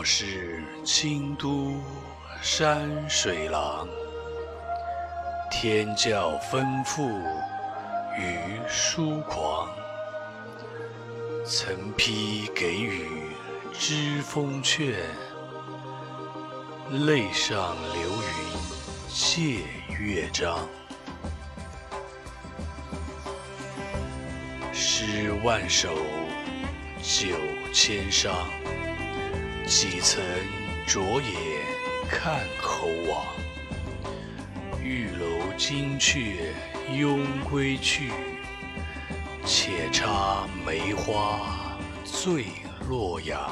我是京都山水郎，天教吩咐与疏狂，曾批给予知风劝，泪上流云借乐章。诗万首，酒千觞。几曾着眼看猴王？玉楼金阙慵归去，且插梅花醉洛阳。